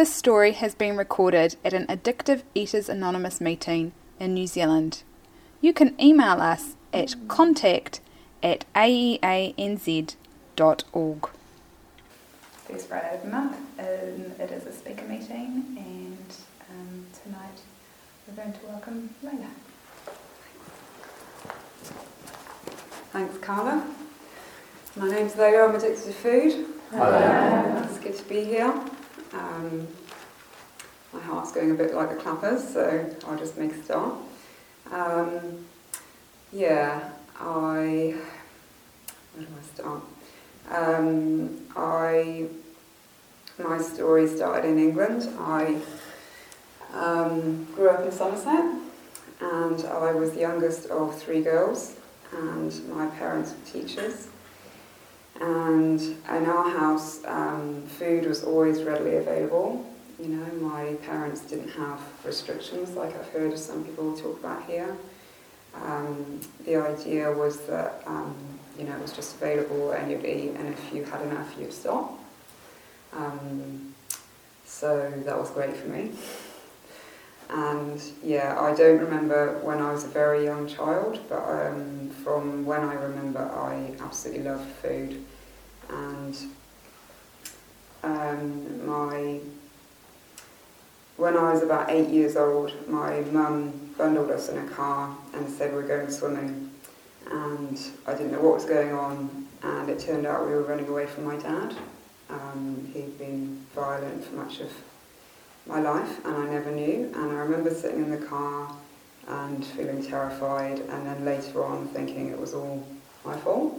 This story has been recorded at an Addictive Eaters Anonymous meeting in New Zealand. You can email us at contact at aeanz.org. First Friday of the month, um, it is a speaker meeting, and um, tonight we're going to welcome Layla. Thanks, Carla. My name's Layla, I'm addicted to food. Hello. It's good to be here. Um, my heart's going a bit like a clapper's, so I'll just make a start. Um, yeah, I. Where do I start? Um, I. My story started in England. I um, grew up in Somerset, and I was the youngest of three girls, and my parents were teachers. And in our house, um, food was always readily available. You know, my parents didn't have restrictions like I've heard some people talk about here. Um, the idea was that, um, you know, it was just available and you'd eat, and if you had enough, you'd stop. Um, so that was great for me. And yeah, I don't remember when I was a very young child, but um, from when I remember, I absolutely loved food. And um, my when I was about eight years old, my mum bundled us in a car and said we're going swimming. And I didn't know what was going on, and it turned out we were running away from my dad. Um, he'd been violent for much of my life, and I never knew. And I remember sitting in the car and feeling terrified, and then later on thinking it was all my fault,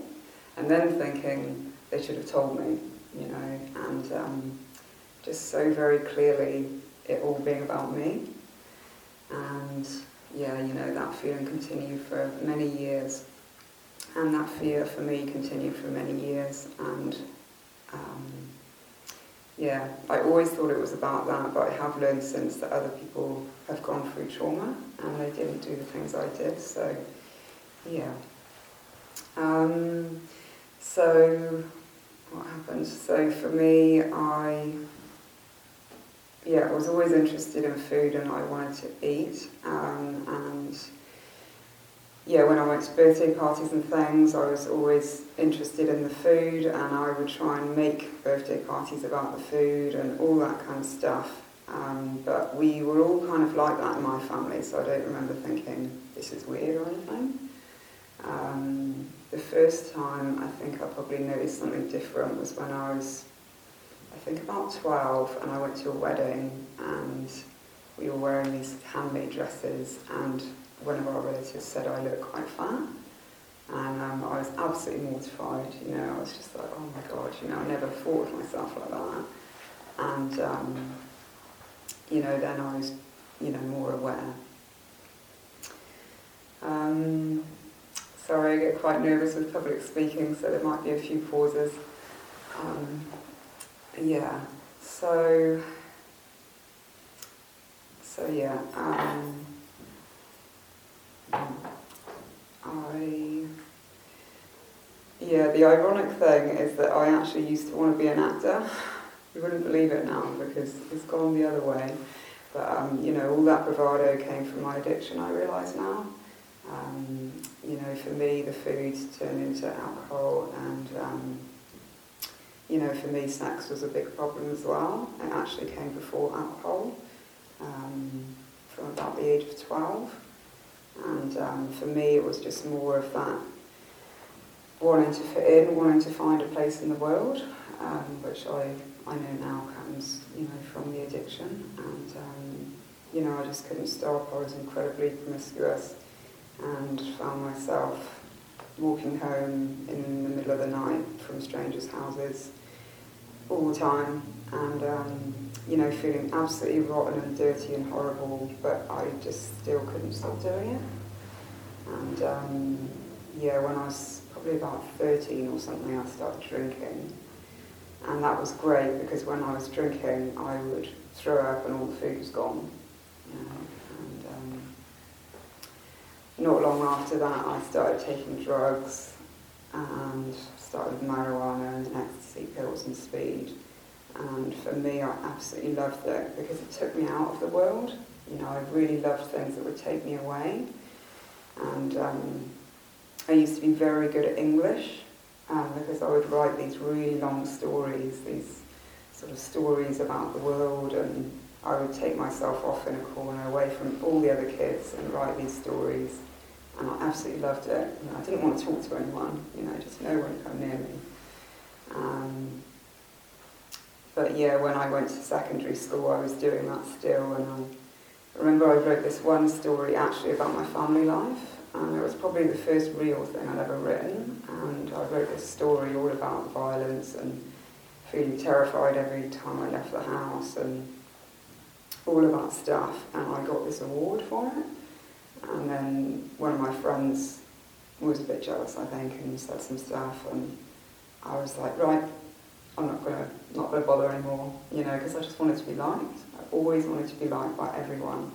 and then thinking they should have told me, you know, and um, just so very clearly it all being about me. And yeah, you know, that feeling continued for many years. And that fear for me continued for many years. And um, yeah, I always thought it was about that, but I have learned since that other people have gone through trauma and they didn't do the things I did. So yeah. Um, so what happened? So for me, I yeah, I was always interested in food and I wanted to eat. Um, and yeah, when I went to birthday parties and things, I was always interested in the food and I would try and make birthday parties about the food and all that kind of stuff. Um, but we were all kind of like that in my family, so I don't remember thinking this is weird or anything. Um, the first time I think I probably noticed something different was when I was I think about 12 and I went to a wedding and we were wearing these handmade dresses and one of our relatives said I look quite fat and um, I was absolutely mortified, you know, I was just like, oh my god, you know, I never thought of myself like that. And, um, you know, then I was, you know, more aware. Um, sorry, I get quite nervous with public speaking, so there might be a few pauses. Um, yeah, so, so yeah, um, I, yeah, the ironic thing is that I actually used to want to be an actor. You wouldn't believe it now because it's gone the other way. But, um, you know, all that bravado came from my addiction, I realise now. Um, you know, for me, the food turned into alcohol and um, you know, for me, sex was a big problem as well. It actually came before alcohol, um, from about the age of 12. And um, for me, it was just more of that wanting to fit in, wanting to find a place in the world, um, which I, I know now comes, you know, from the addiction. And, um, you know, I just couldn't stop. I was incredibly promiscuous and found myself walking home in the middle of the night from strangers' houses all the time and um, you know feeling absolutely rotten and dirty and horrible but I just still couldn't stop doing it. And um, yeah when I was probably about 13 or something I started drinking. And that was great because when I was drinking I would throw up and all the food was gone you know, and um, not long after that I started taking drugs and started with marijuana and ecstasy pills and speed. And for me, I absolutely loved it because it took me out of the world. You know, I really loved things that would take me away. And um, I used to be very good at English um, because I would write these really long stories, these sort of stories about the world, and I would take myself off in a corner away from all the other kids and write these stories. And I absolutely loved it. You know, I didn't want to talk to anyone, you know, just no one come near me. Um, but yeah, when I went to secondary school, I was doing that still, and I remember I wrote this one story actually about my family life, and it was probably the first real thing I'd ever written. And I wrote this story all about violence and feeling terrified every time I left the house and all of that stuff. And I got this award for it. And then was a bit jealous, I think, and said some stuff. And I was like, right, I'm not gonna not gonna bother anymore, you know, because I just wanted to be liked. I always wanted to be liked by everyone.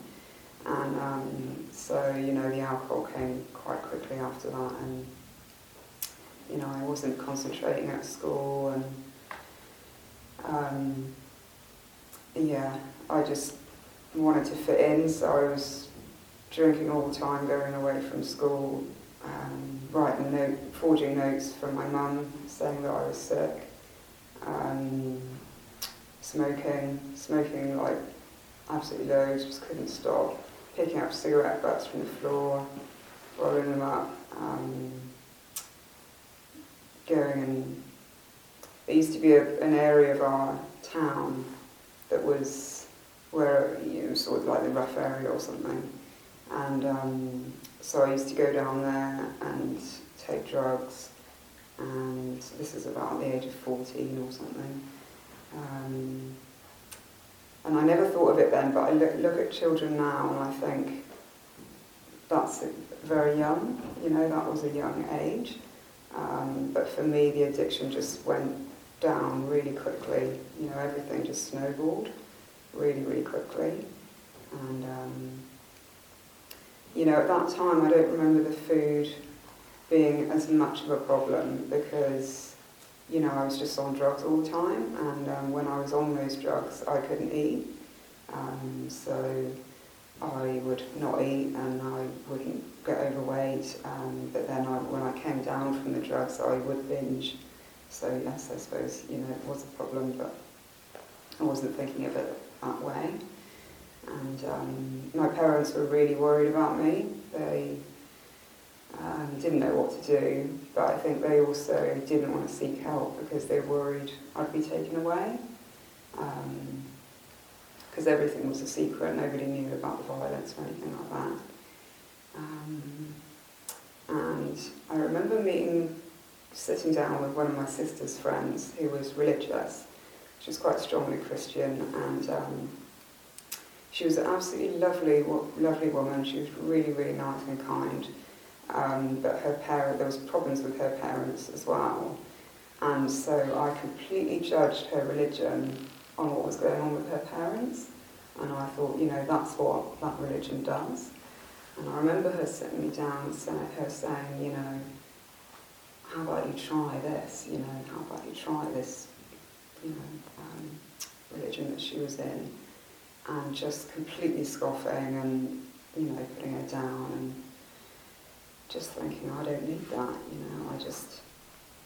And um, so, you know, the alcohol came quite quickly after that, and you know, I wasn't concentrating at school, and um, yeah, I just wanted to fit in, so I was drinking all the time, going away from school, um, writing note, forging notes from my mum saying that I was sick, um, smoking, smoking like absolutely loads, just couldn't stop picking up cigarette butts from the floor, rolling them up, um, going and there used to be a, an area of our town that was where you know, sort of like the rough area or something. And um, so I used to go down there and take drugs. And this is about the age of 14 or something. Um, and I never thought of it then, but I look, look at children now and I think that's very young, you know, that was a young age. Um, but for me, the addiction just went down really quickly. You know, everything just snowballed really, really quickly. And, um, you know, at that time, I don't remember the food being as much of a problem because you know, I was just on drugs all the time, and um, when I was on those drugs, I couldn't eat. Um, so I would not eat and I wouldn't get overweight. Um, but then I, when I came down from the drugs, I would binge. So yes, I suppose you know it was a problem, but I wasn't thinking of it that way. And um, my parents were really worried about me. They um, didn't know what to do, but I think they also didn't want to seek help because they were worried I'd be taken away. Because um, everything was a secret, nobody knew about the violence or anything like that. Um, and I remember meeting, sitting down with one of my sister's friends who was religious. She was quite strongly Christian, and um, she was an absolutely lovely, lovely woman. She was really, really nice and kind um, but her parent, there was problems with her parents as well. And so I completely judged her religion on what was going on with her parents. And I thought, you know, that's what that religion does. And I remember her sitting me down her saying, you know, how about you try this? You know, how about you try this, you know, um, religion that she was in? And just completely scoffing and, you know, putting her down and just thinking, I don't need that, you know, I just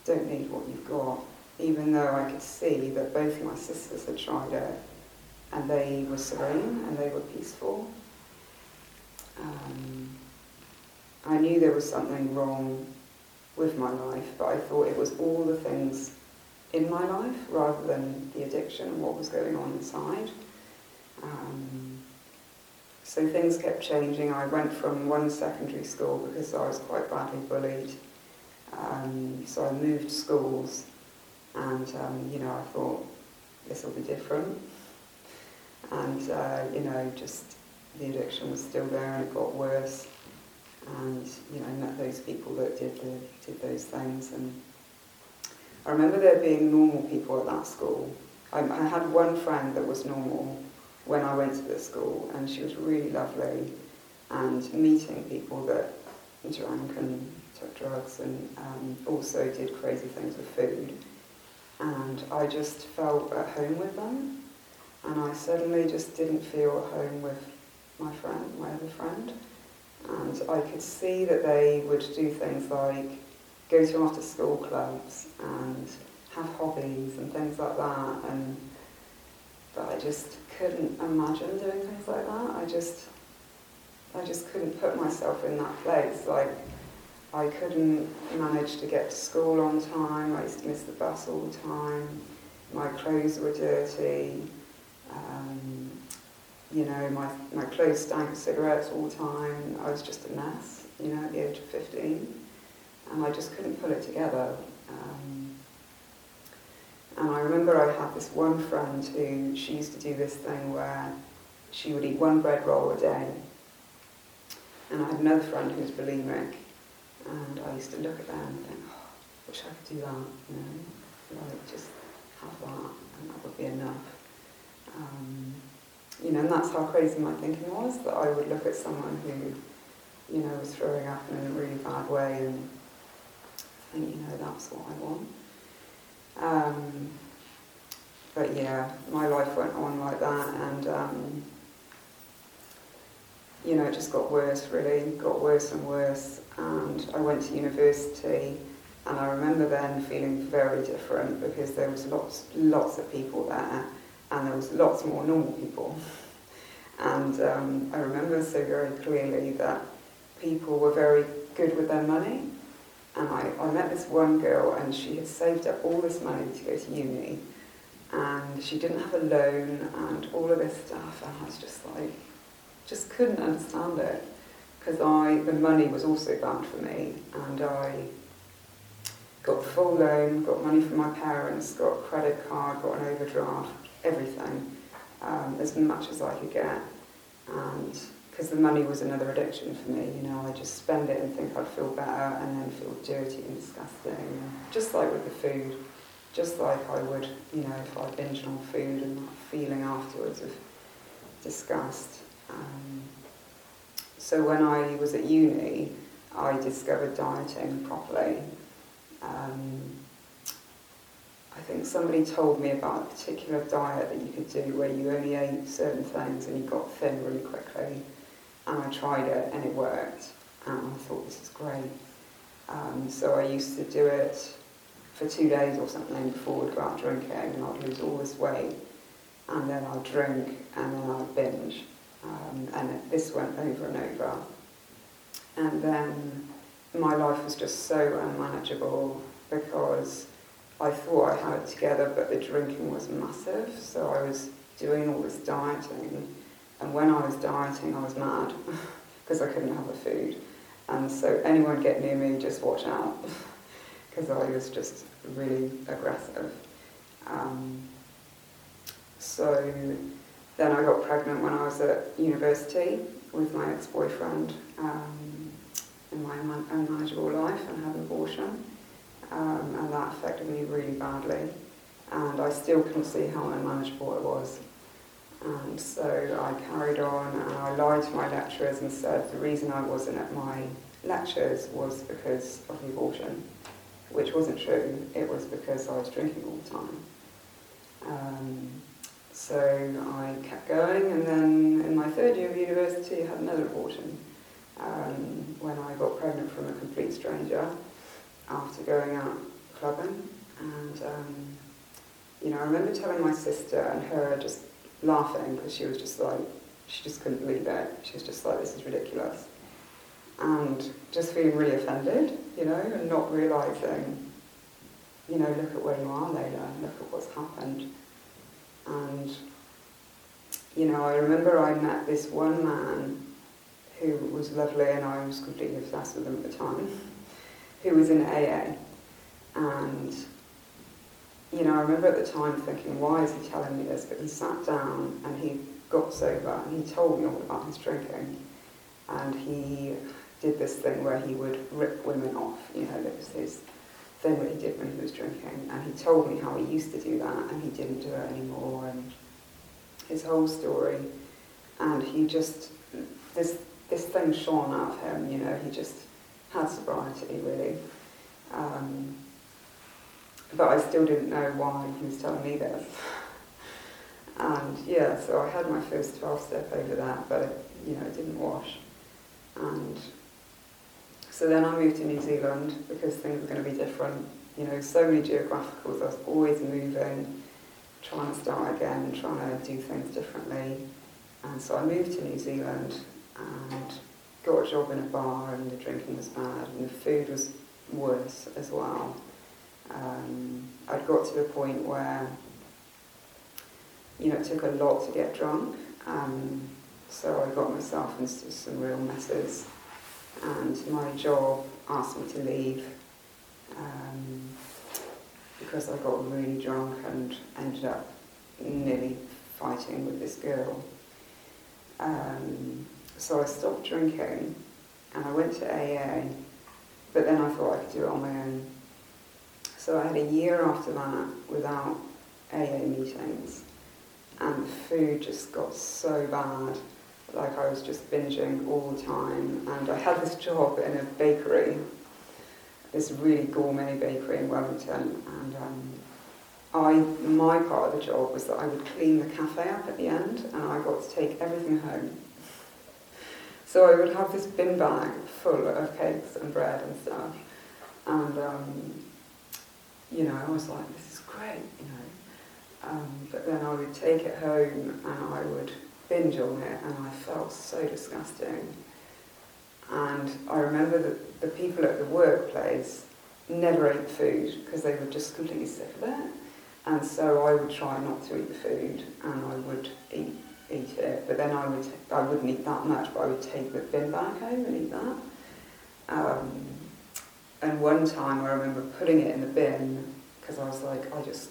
don't need what you've got. Even though I could see that both of my sisters had tried it and they were serene and they were peaceful. Um, I knew there was something wrong with my life, but I thought it was all the things in my life rather than the addiction and what was going on inside. Um, so things kept changing. I went from one secondary school because I was quite badly bullied. Um, so I moved schools and, um, you know, I thought this will be different. And, uh, you know, just the addiction was still there and it got worse. And, you know, I met those people that did, the, did those things. And I remember there being normal people at that school. I, I had one friend that was normal when I went to the school, and she was really lovely. And meeting people that drank and took drugs and um, also did crazy things with food. and I just felt at home with them, and I suddenly just didn't feel at home with my friend, my other friend, and I could see that they would do things like go to after school clubs and have hobbies and things like that, and but I just couldn't imagine doing things like that. I just I just couldn't put myself in that place. Like I couldn't manage to get to school on time. I used to miss the bus all the time. My clothes were dirty. Um, you know, my, my clothes stank of cigarettes all the time. I was just a mess, you know, at the age of 15. And I just couldn't pull it together. Um, and I remember I had this one friend who, she used to do this thing where she would eat one bread roll a day. And I had another friend who was bulimic, and I used to look at them and think, oh, I wish I could do that, you know, like just have that, and that would be enough. Um, you know, and that's how crazy my thinking was, that I would look at someone who, you know, was throwing up in a really bad way and think, you know, that's what I want. Um, but yeah, my life went on like that, and um, you know, it just got worse. Really, got worse and worse. And I went to university, and I remember then feeling very different because there was lots, lots of people there, and there was lots more normal people. And um, I remember so very clearly that people were very good with their money. And I, I met this one girl, and she had saved up all this money to go to uni, and she didn't have a loan, and all of this stuff. And I was just like, just couldn't understand it. Because I the money was also bad for me, and I got full loan, got money from my parents, got a credit card, got an overdraft, everything, um, as much as I could get, and because the money was another addiction for me, you know, I just spend it and think I'd feel better, and then feel dirty and disgusting, just like with the food, just like I would, you know, if I binged on food and that feeling afterwards of disgust. Um, so when I was at uni, I discovered dieting properly. Um, I think somebody told me about a particular diet that you could do where you only ate certain things and you got thin really quickly. Tried it and it worked. And I thought, this is great. Um, so I used to do it for two days or something before we'd go out drinking and I'd lose all this weight. And then I'd drink and then I'd binge. Um, and this went over and over. And then my life was just so unmanageable because I thought I had it together, but the drinking was massive. So I was doing all this dieting. And when I was dieting, I was mad because I couldn't have the food. And so anyone get near me, just watch out because I was just really aggressive. Um, so then I got pregnant when I was at university with my ex-boyfriend um, in my unmanageable life and had an abortion. Um, and that affected me really badly. And I still couldn't see how unmanageable it was. And so I carried on and I lied to my lecturers and said the reason I wasn't at my lectures was because of the abortion, which wasn't true. It was because I was drinking all the time. Um, so I kept going, and then in my third year of university, I had another abortion um, when I got pregnant from a complete stranger after going out clubbing. And, um, you know, I remember telling my sister and her just laughing because she was just like, she just couldn't believe it. She was just like, this is ridiculous. And just feeling really offended, you know, and not realising, you know, look at where you are, Layla, look at what's happened. And, you know, I remember I met this one man who was lovely and I was completely obsessed with him at the time, who was in AA. And, you know, I remember at the time thinking, why is he telling me this? But he sat down and he got sober and he told me all about his drinking. And he did this thing where he would rip women off, you know, that was his thing that he did when he was drinking. And he told me how he used to do that and he didn't do it anymore and his whole story. And he just, this, this thing shone out of him, you know, he just had sobriety really. Um, but I still didn't know why he was telling me this. And yeah, so I had my first 12 step over that, but you know, it didn't wash. And so then I moved to New Zealand because things were going to be different. You know, so many geographicals, I was always moving, trying to start again, trying to do things differently. And so I moved to New Zealand and got a job in a bar and the drinking was bad and the food was worse as well. Um, I'd got to the point where, you know, it took a lot to get drunk. Um, so I got myself into some real messes. And my job asked me to leave um, because I got really drunk and ended up nearly fighting with this girl. Um, so I stopped drinking and I went to AA, but then I thought I could do it on my own. So I had a year after that without AA meetings, and the food just got so bad. Like I was just binging all the time, and I had this job in a bakery, this really gourmet bakery in Wellington, and um, I my part of the job was that I would clean the cafe up at the end, and I got to take everything home. So I would have this bin bag full of cakes and bread and stuff. And, um, you know, I was like, this is great, you know. Um, but then I would take it home and I would binge on it and I felt so disgusting. And I remember that the people at the workplace never ate food because they were just completely sick of it. And so I would try not to eat the food and I would eat eat it, but then I would I wouldn't eat that much, but I would take the bin back home and eat that. Um, and one time I remember putting it in the bin because I was like, I just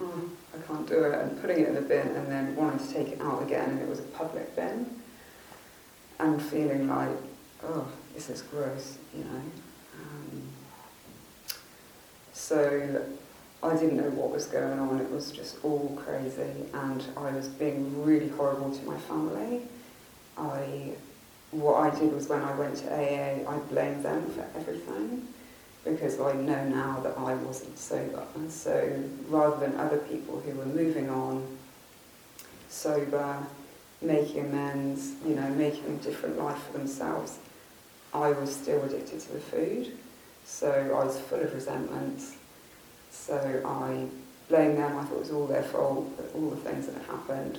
oh, I can't do it, and putting it in the bin and then wanting to take it out again, and it was a public bin, and feeling like, oh, this is gross, you know. Um, so I didn't know what was going on. It was just all crazy, and I was being really horrible to my family. I, what I did was when I went to AA, I blamed them for everything because I know now that I wasn't sober. And so rather than other people who were moving on, sober, making amends, you know, making a different life for themselves, I was still addicted to the food. So I was full of resentment so I blamed them, I thought it was all their fault, all the things that had happened.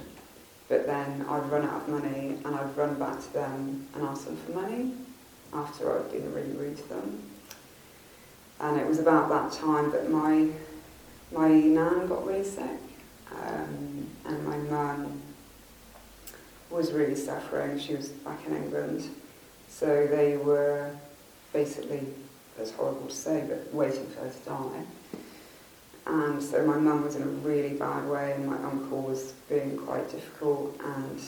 But then I'd run out of money and I'd run back to them and ask them for money after I'd been really rude to them. And it was about that time that my, my nan got really sick um, and my mum was really suffering. She was back in England. So they were basically, it's horrible to say, but waiting for her to die. And so my mum was in a really bad way, and my uncle was being quite difficult, and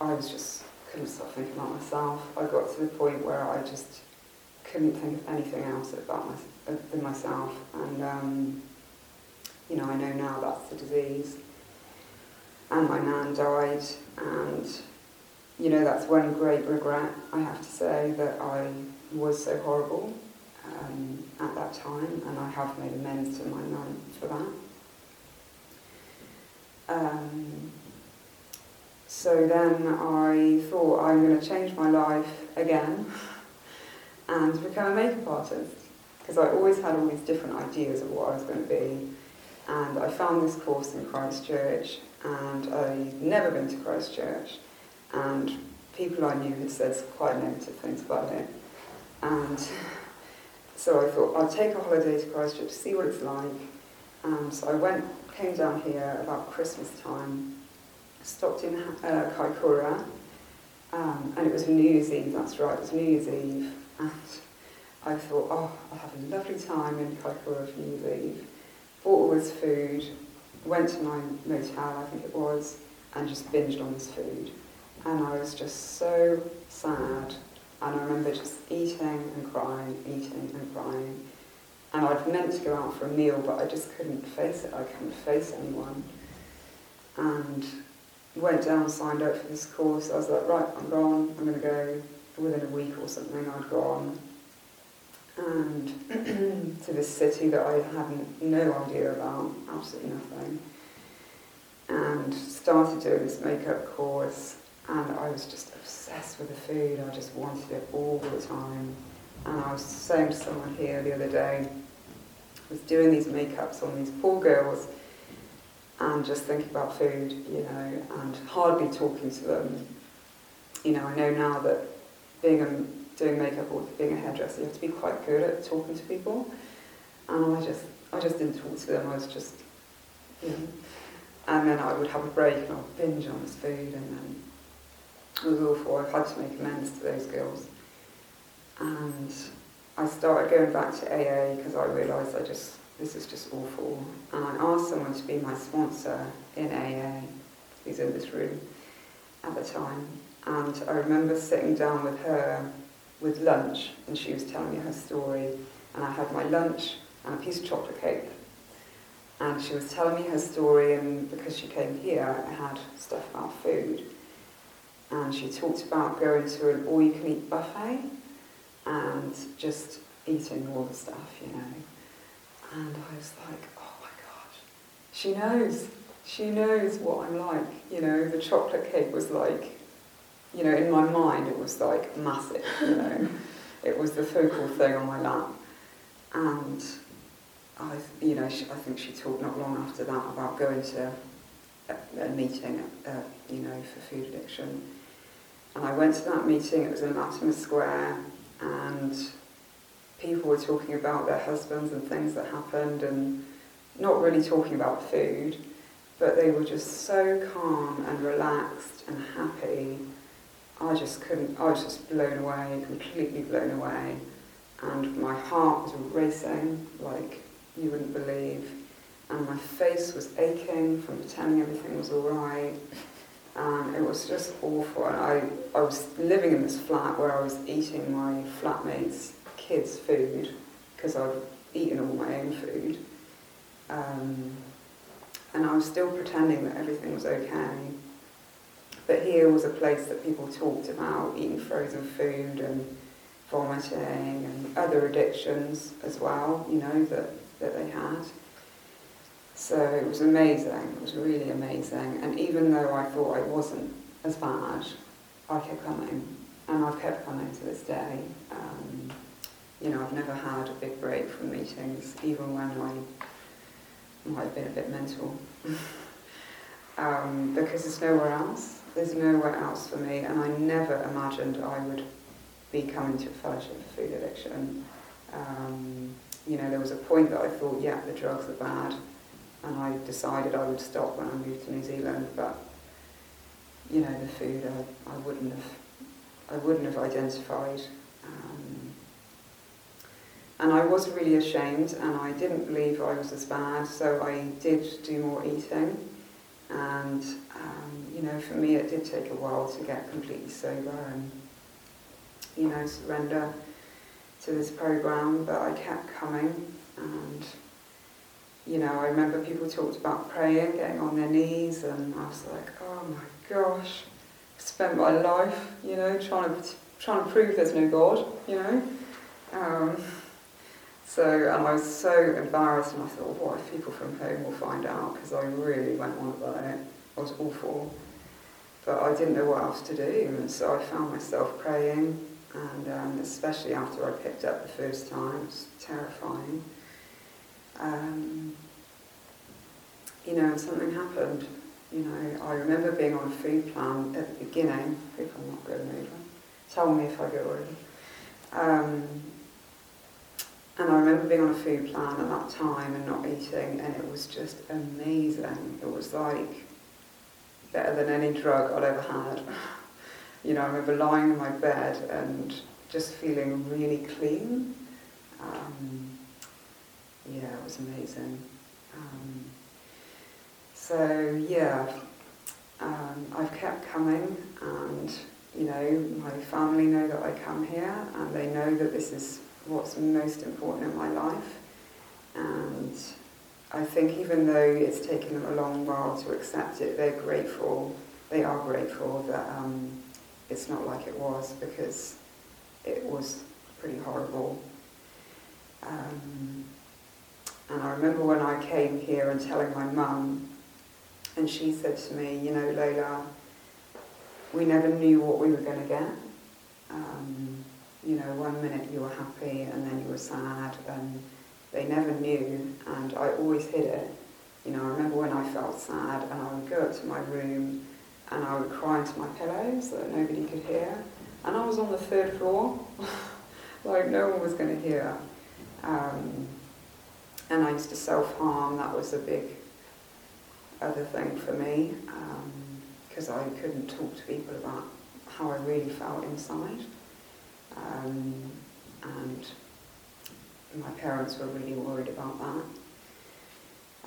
I was just couldn't stop thinking about myself. I got to the point where I just couldn't think of anything else about my, than myself, and um, you know I know now that's the disease. And my nan died, and you know that's one great regret I have to say that I was so horrible um, at that time, and I have made amends to my mum for that. Um, so then I thought I'm going to change my life again and to become a makeup artist because I always had all these different ideas of what I was going to be. And I found this course in Christchurch, and I'd never been to Christchurch, and people I knew had said quite negative things about it. And so I thought I'll take a holiday to Christchurch to see what it's like. And so I went, came down here about Christmas time, stopped in uh, Kaikoura, um, and it was New Year's Eve, that's right, it was New Year's Eve. And I thought, oh, I'll have a lovely time in Kaikoura New Year's Eve. Bought all this food, went to my motel, I think it was, and just binged on this food. And I was just so sad and I remember just eating and crying, eating and crying. And I'd meant to go out for a meal, but I just couldn't face it. I couldn't face anyone. And went down, signed up for this course. I was like, right, I'm gone. I'm going to go within a week or something. I'd gone. and to this city that I had no idea about, absolutely nothing. And started doing this makeup course, and I was just obsessed with the food. I just wanted it all the time. And I was saying to someone here the other day, I was doing these makeups on these poor girls and just thinking about food, you know, and hardly talking to them. You know, I know now that being a doing makeup or being a hairdresser, you have to be quite good at talking to people. And I just, I just didn't talk to them. I was just, you know. And then I would have a break and I'd binge on this food, and then it was awful. I've had to make amends to those girls. And I started going back to AA because I realised I just, this is just awful. And I asked someone to be my sponsor in AA, who's in this room at the time. And I remember sitting down with her with lunch, and she was telling me her story, and I had my lunch and a piece of chocolate cake. And she was telling me her story, and because she came here, I had stuff about food. And she talked about going to an all you can eat buffet and just eating all the stuff, you know. And I was like, oh my gosh, she knows. She knows what I'm like. You know, the chocolate cake was like you know, in my mind it was like massive, you know. it was the focal thing on my lap. And I, you know, she, I think she talked not long after that about going to a, a meeting, uh, you know, for food addiction. And I went to that meeting, it was in Latimer Square, and people were talking about their husbands and things that happened and not really talking about food, but they were just so calm and relaxed and happy I just couldn't, I was just blown away, completely blown away. And my heart was racing like you wouldn't believe. And my face was aching from pretending everything was all right. And it was just awful. And I, I was living in this flat where I was eating my flatmates' kids' food because I'd eaten all my own food. Um, and I was still pretending that everything was okay. But here was a place that people talked about eating frozen food and vomiting and other addictions as well, you know, that, that they had. So it was amazing, it was really amazing. And even though I thought I wasn't as bad, I kept coming. And I've kept coming to this day. Um, you know, I've never had a big break from meetings, even when I might have been a bit mental. um, because there's nowhere else there's nowhere else for me, and I never imagined I would be coming to a fellowship for food addiction. Um, you know, there was a point that I thought, yeah, the drugs are bad, and I decided I would stop when I moved to New Zealand. But you know, the food, I, I wouldn't have, I wouldn't have identified. Um, and I was really ashamed, and I didn't believe I was as bad, so I did do more eating. And um, you know, for me, it did take a while to get completely sober and you know surrender to this program. But I kept coming, and you know, I remember people talked about praying, getting on their knees, and I was like, oh my gosh, I spent my life, you know, trying to trying to prove there's no God, you know. Um, so, and I was so embarrassed, and I thought, what if people from home will find out? Because I really went on about it. I was awful. But I didn't know what else to do, and so I found myself praying, and um, especially after I picked up the first time, it was terrifying. Um, you know, and something happened. You know, I remember being on a food plan at the beginning. I I'm not going over. Tell me if I go over. Um, and I remember being on a food plan at that time and not eating, and it was just amazing. It was like better than any drug I'd ever had. You know, I remember lying in my bed and just feeling really clean. Um, yeah, it was amazing. Um, so yeah, um, I've kept coming, and you know, my family know that I come here, and they know that this is what's most important in my life. And I think even though it's taken them a long while to accept it, they're grateful, they are grateful that um, it's not like it was because it was pretty horrible. Um, and I remember when I came here and telling my mum, and she said to me, you know, Lola, we never knew what we were going to get. Um, you know, one minute you were happy and then you were sad, and they never knew, and I always hid it. You know, I remember when I felt sad and I would go up to my room and I would cry into my pillow so that nobody could hear. And I was on the third floor, like no one was going to hear. Um, and I used to self-harm, that was a big other thing for me, because um, I couldn't talk to people about how I really felt inside. Um, and my parents were really worried about that.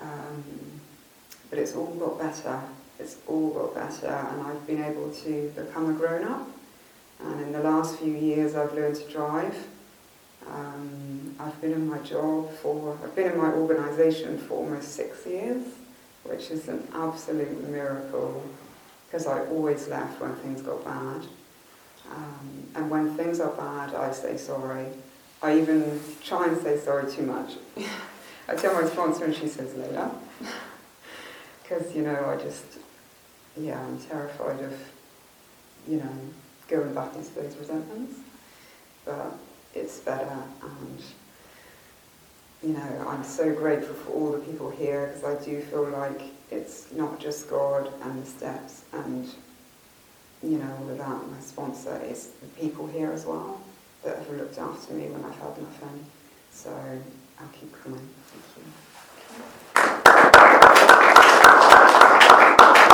Um, but it's all got better. It's all got better, and I've been able to become a grown up. And in the last few years, I've learned to drive. Um, I've been in my job for, I've been in my organisation for almost six years, which is an absolute miracle because I always left when things got bad. Um, and when things are bad, I say sorry. I even try and say sorry too much. I tell my sponsor and she says, Layla. Because, you know, I just, yeah, I'm terrified of, you know, going back into those resentments. But it's better and, you know, I'm so grateful for all the people here because I do feel like it's not just God and the steps and, you know, all of that. My sponsor it's the people here as well that have looked after me when I've had nothing. So I'll keep coming. Thank you.